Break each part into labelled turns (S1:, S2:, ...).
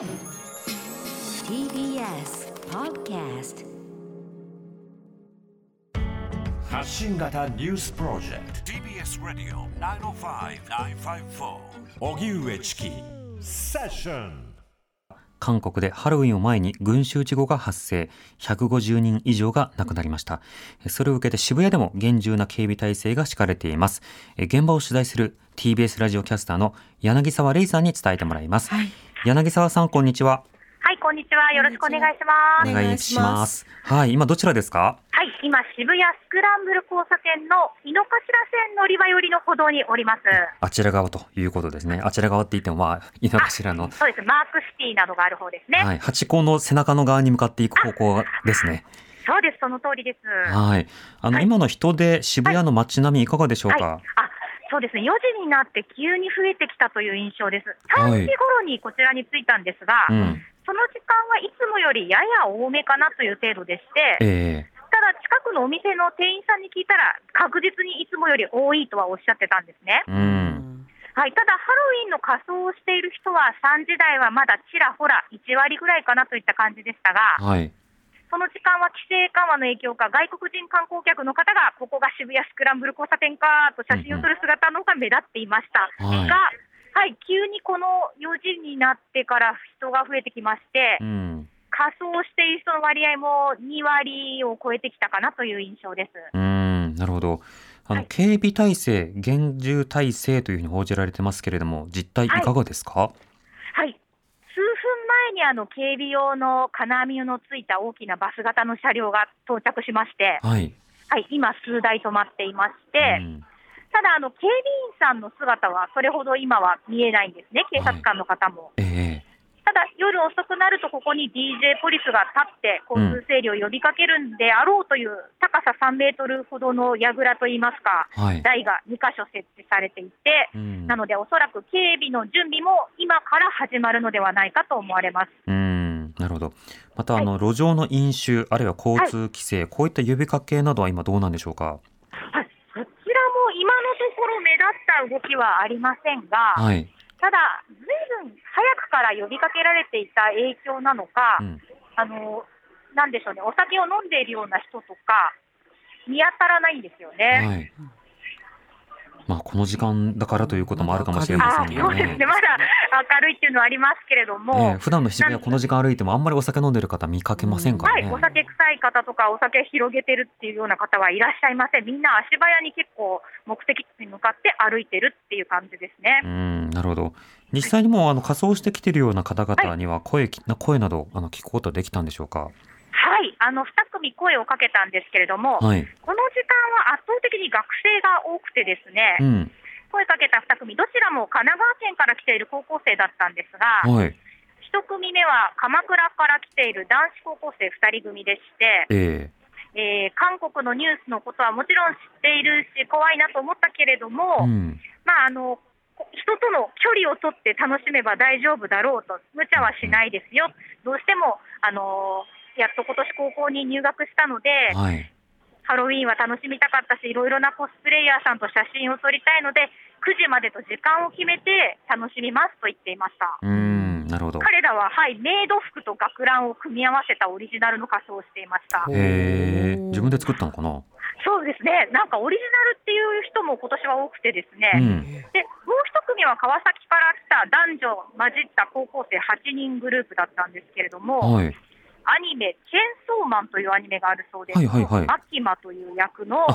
S1: TBS Podcast
S2: 発信型ニュースプロジェクト。
S3: TBS Radio 905-954
S2: 荻上チキ。セッション
S4: 韓国でハロウィンを前に群衆事故が発生。150人以上が亡くなりました。それを受けて渋谷でも厳重な警備体制が敷かれています。え現場を取材する TBS ラジオキャスターの柳沢レイさんに伝えてもらいます、柳沢さんこんにちは
S5: はい、こんにちは。よろしくお願いします。
S4: お願いしますはい今どちらですか？
S5: はい、今、渋谷スクランブル交差点の井の頭線乗り場寄りの歩道におります。
S4: あちら側ということですねあちら側って言ってもまあ井の頭の
S5: そうです。マークシティなどがある方ですね。
S4: はい、ハチ公の背中の側に向かっていく方向ですね。
S5: そうです。その通りです。
S4: はい。あの、
S5: はい
S4: 今の人で渋谷の街並みいかがでしょう
S5: はい。そうですね。4時になって急に増えてきたという印象です。
S4: はい
S5: 3時頃にこちらに着いたんですが、
S4: うん。
S5: その時間はいつもよりやや多めかなという程度でして、
S4: ええ
S5: ただ近くのお店の店員さんに聞いたら確実にいつもより多いとはおっしゃってたんですね。
S4: うん。
S5: はい、ただ、ハロウィンの仮装をしている人は、3時台はまだちらほら1割ぐらいかなといった感じでしたが、
S4: はい。
S5: その時間は規制緩和の影響か、外国人観光客の方が、ここが渋谷スクランブル交差点かと写真を撮る姿の方が目立っていました、
S4: はい
S5: が、はい、急にこの4時になってから人が増えてきまして、
S4: うん。
S5: 仮装している人の割合も2割を超えてきたかなという印象です。
S4: うん。なるほど。あの、
S5: はい
S4: 警備体制、厳重体制というふうに報じられてますけれども、実態いかがですか？
S5: はい、にあの警備用の金網のついた大きなバス型の車両が到着しまして、
S4: はい。
S5: はい、今、数台止まっていまし
S4: う
S5: て、
S4: ん
S5: ただあの、警備員さんの姿はそれほど今は見えないんですね、警察官の方も。
S4: ええ
S5: ただ、夜遅くなると、ここに DJ ポリスが立って、交通整理を呼びかけるんであろうという、高さ3メートルほどの櫓といいますか、
S4: はい。
S5: 台が2箇所設置されていて、
S4: うん
S5: なので、おそらく警備の準備も今から始まるのではないかと思われます。
S4: うん。なるほど。また、あの、路上の飲酒、あるいは交通規制、こういった呼びかけなどは今どうなんでしょうか？
S5: はい、そちらも今のところ目立った動きはありませんが、
S4: はい。
S5: ただ、ずいぶん早くから呼びかけられていた影響なのか、
S4: うん。
S5: あのなんでしょうね、お酒を飲んでいるような人とか、見当たらないんですよね。
S4: はい。まあ、この時間だからということもあるかもしれま
S5: あ
S4: せんよね
S5: そうですね、。まだ明るいっていうのはありますけれども、
S4: 普段の渋谷この時間歩いてもあんまりお酒飲んでる方見かけませんから
S5: はい、
S4: ね。
S5: お酒臭い方とか、お酒広げてるっていうような方はいらっしゃいません、みんな足早に結構、目的地に向かって歩いてるっていう感じですね。
S4: うん、なるほど。実際にもうあの仮装してきてるような方々には声,、な声などあの聞くことはできたんでしょうか？
S5: はい、あの2組声をかけたんですけれども、
S4: はい。
S5: この時間は圧倒的に学生が多くてですね、
S4: うん。
S5: 声かけた2組、どちらも神奈川県から来ている高校生だったんですが、
S4: はい。
S5: 1組目は鎌倉から来ている男子高校生2人組でして、
S4: え
S5: えー韓国のニュースのことはもちろん知っているし、怖いなと思ったけれど
S4: え
S5: も、
S4: うん。
S5: まあ、あの人との距離を取って楽しめば大丈夫だろうと、無茶はしないですよ、どうしても、あのやっと今年高校に入学したので、
S4: はい。
S5: ハロウィーンは楽しみたかったし、いろいろなコスプレイヤーさんと写真を撮りたいので、9時までと時間を決めて楽しみますと言っていました。
S4: うん、なるほど。
S5: 彼らは、はい、メイド服と学ランを組み合わせたオリジナルの仮装をしていました。
S4: へえ、自分で作ったのかな？
S5: そうですね、なんかオリジナルっていう人も今年は多くてですね、
S4: うん。
S5: でもう一組は川崎から来た男女混じった高校生8人グループだったんですけれども、
S4: はい。
S5: アニメ、チェンソーマンというアニメがあるそうです、
S4: はいはいはい
S5: マキマという役の。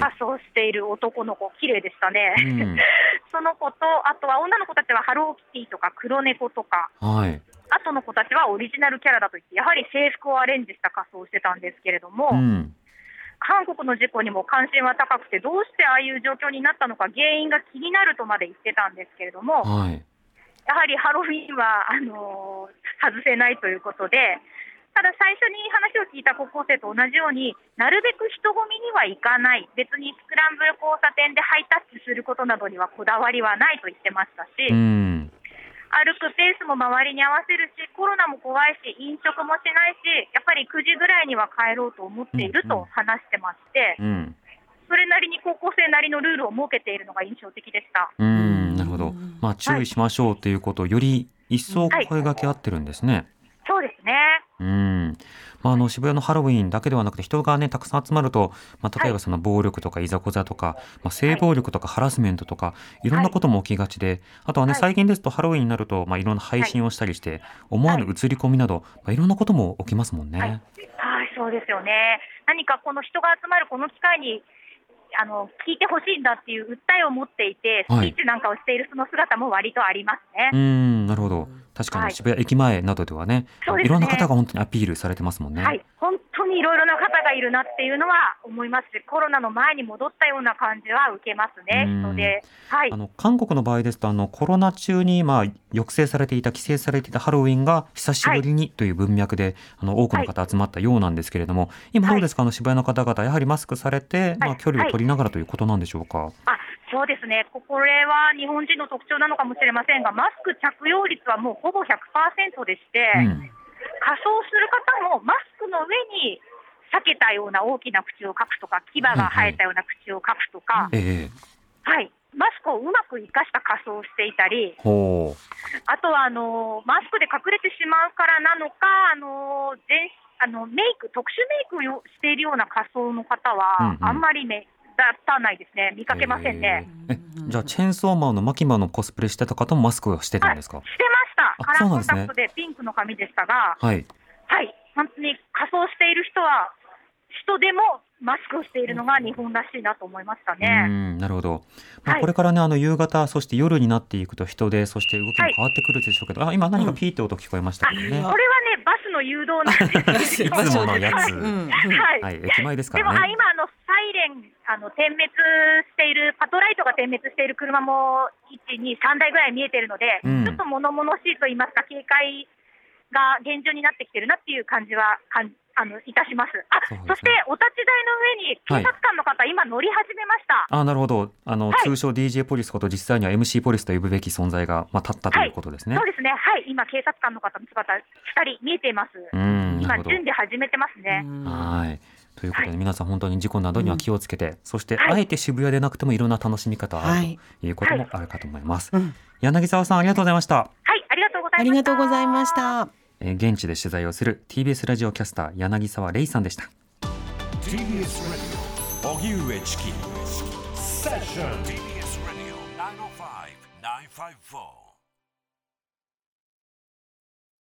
S5: 仮装している男の子、綺麗でしたね。
S4: うん。
S5: その子と、あとは女の子たちはハローキティとか黒猫とか、
S4: はい。
S5: 後の子たちはオリジナルキャラだと言って、やはり制服をアレンジした仮装をしてたんですけれども、
S4: うん。
S5: 韓国の事故にも関心は高くて、どうしてああいう状況になったのか、原因が気になるとまで言ってたんですけれども、
S4: はい。
S5: やはりハロウィーンはあのー外せないということで、ただ最初に話を聞いた高校生と同じように、なるべく人混みには行かない、別にスクランブル交差点でハイタッチすることなどにはこだわりはないと言ってましたし、
S4: うん。
S5: 歩くペースも周りに合わせるし、コロナも怖いし、飲食もしないし、やっぱり9時ぐらいには帰ろうと思っている
S4: うんうん
S5: と話してまして、
S4: うん。
S5: それなりに高校生なりのルールを設けているのが印象的でした。
S4: うん。なるほど。ままあ、注意しましょうということをより一層声掛け合ってるんですね。
S5: そうですね。
S4: うん。まあ、あの渋谷のハロウィンだけではなくて人がねたくさん集まると、まあ、例えばその暴力とかいざこざとか、まあ、性暴力とかハラスメントとかい。ろんなことも起きがちで、あとはね
S5: はい。
S4: 最近ですとハロウィンになると、まあ、いろんな配信をしたりして思わぬ映り込みなど、まあ、いろんなことも起きますもんね。
S5: はい。はい、そうですよね。何かこの人が集まるこの機会にあの聞いてほしいんだっていう訴えを持っていて、ス
S4: はい。
S5: ピーチなんかをしているその姿も割とありますね。
S4: うんなるほど確か
S5: はい。
S4: に渋谷駅前などではね、
S5: そうですね。
S4: いろんな方が本当にアピールされてますもんね。
S5: はい、本当にいろいろな方がいるなっていうのは思いますし、コロナの前に戻ったような感じは受けますね。はい。
S4: あ、の韓国の場合ですとあのコロナ中にまあ抑制されていた規制されていたハロウィンが久しぶりにという文脈で、あの多くの方集まったようなんですけれども、今どうですか、あの渋谷の方々やはりマスクされて、まあ、距離を取りながらということなんでしょうか？
S5: あそうですね、ここれは日本人の特徴なのかもしれませんが、マスク着用率はもうほぼ100%でして、
S4: うん
S5: 仮装する方もマスクの上に避けたような大きな口を描くとか、牙が生えたような口を描くとか、
S4: ええ。
S5: はい、マスクをうまく生かした仮装をしていたり、
S4: ほ
S5: あとはあのマスクで隠れてしまうからなのか、あの全あのメイク、特殊メイクをしているような仮装の方
S4: うん
S5: は
S4: う、ん。
S5: あんまり目立たないですね、見
S4: う
S5: かけませんね。
S4: えじゃあチェーンソーマンのマキマのコスプレしてた方もマスクをしてたんですか？
S5: してました、
S4: あ
S5: カラーコンタ
S4: そうなんですね。
S5: クトでピンクの髪でしたが、
S4: はい。
S5: はい、本当に仮装している人は、人でもマスクをしているのが日本らしいなと思いました
S4: う
S5: ね。
S4: んなるほど。まあ、
S5: はい。
S4: これからねあの夕方そして夜になっていくと人でそして動きも変わってくるでしょうけど、あ今何かピーって音聞こえました
S5: あこれ
S4: けどね。
S5: はね、バスの誘導なんです
S4: いつものやつ。
S5: はい。
S6: うん。
S5: はい。
S4: はい。駅前ですか
S5: でも、
S4: らね。
S5: あ今あの、サイレンあの点滅している、パトライトが点滅している車も1、2、3台ぐらい見えているので、
S4: うん
S5: ちょっと物々しいと言いますか、警戒が厳重になってきてるなっていう感じはかんあのいたします。あ
S4: そね
S5: そして、お立ち台の上に警察官の方、今、乗り始めました。
S4: あなるほどあの、
S5: はい
S4: 通称 DJ ポリスこと実際には MC ポリスと呼ぶべき存在が、まあ、立ったということですね。
S5: そうですね、はい、今、警察官の方の姿、2人見えています。
S4: うんな
S5: 今。準備始めてますね。
S4: はい。ということで、
S5: はい
S4: 皆さん本当に事故などには気をつけて、そして、
S5: はい
S4: あえて渋谷でなくてもいろんな楽しみ方がある
S6: はい
S4: ということもあるかと思います。
S6: うん
S4: 柳沢さんありがとうございました。
S5: はい、ありがとうござ
S6: あり
S5: いました。
S6: がとうございました。
S4: えー現地で取材をする TBS ラジオキャスター柳沢レイさんでした。
S2: TBS Radio 荻上チキセッション
S3: TBS Radio 905 954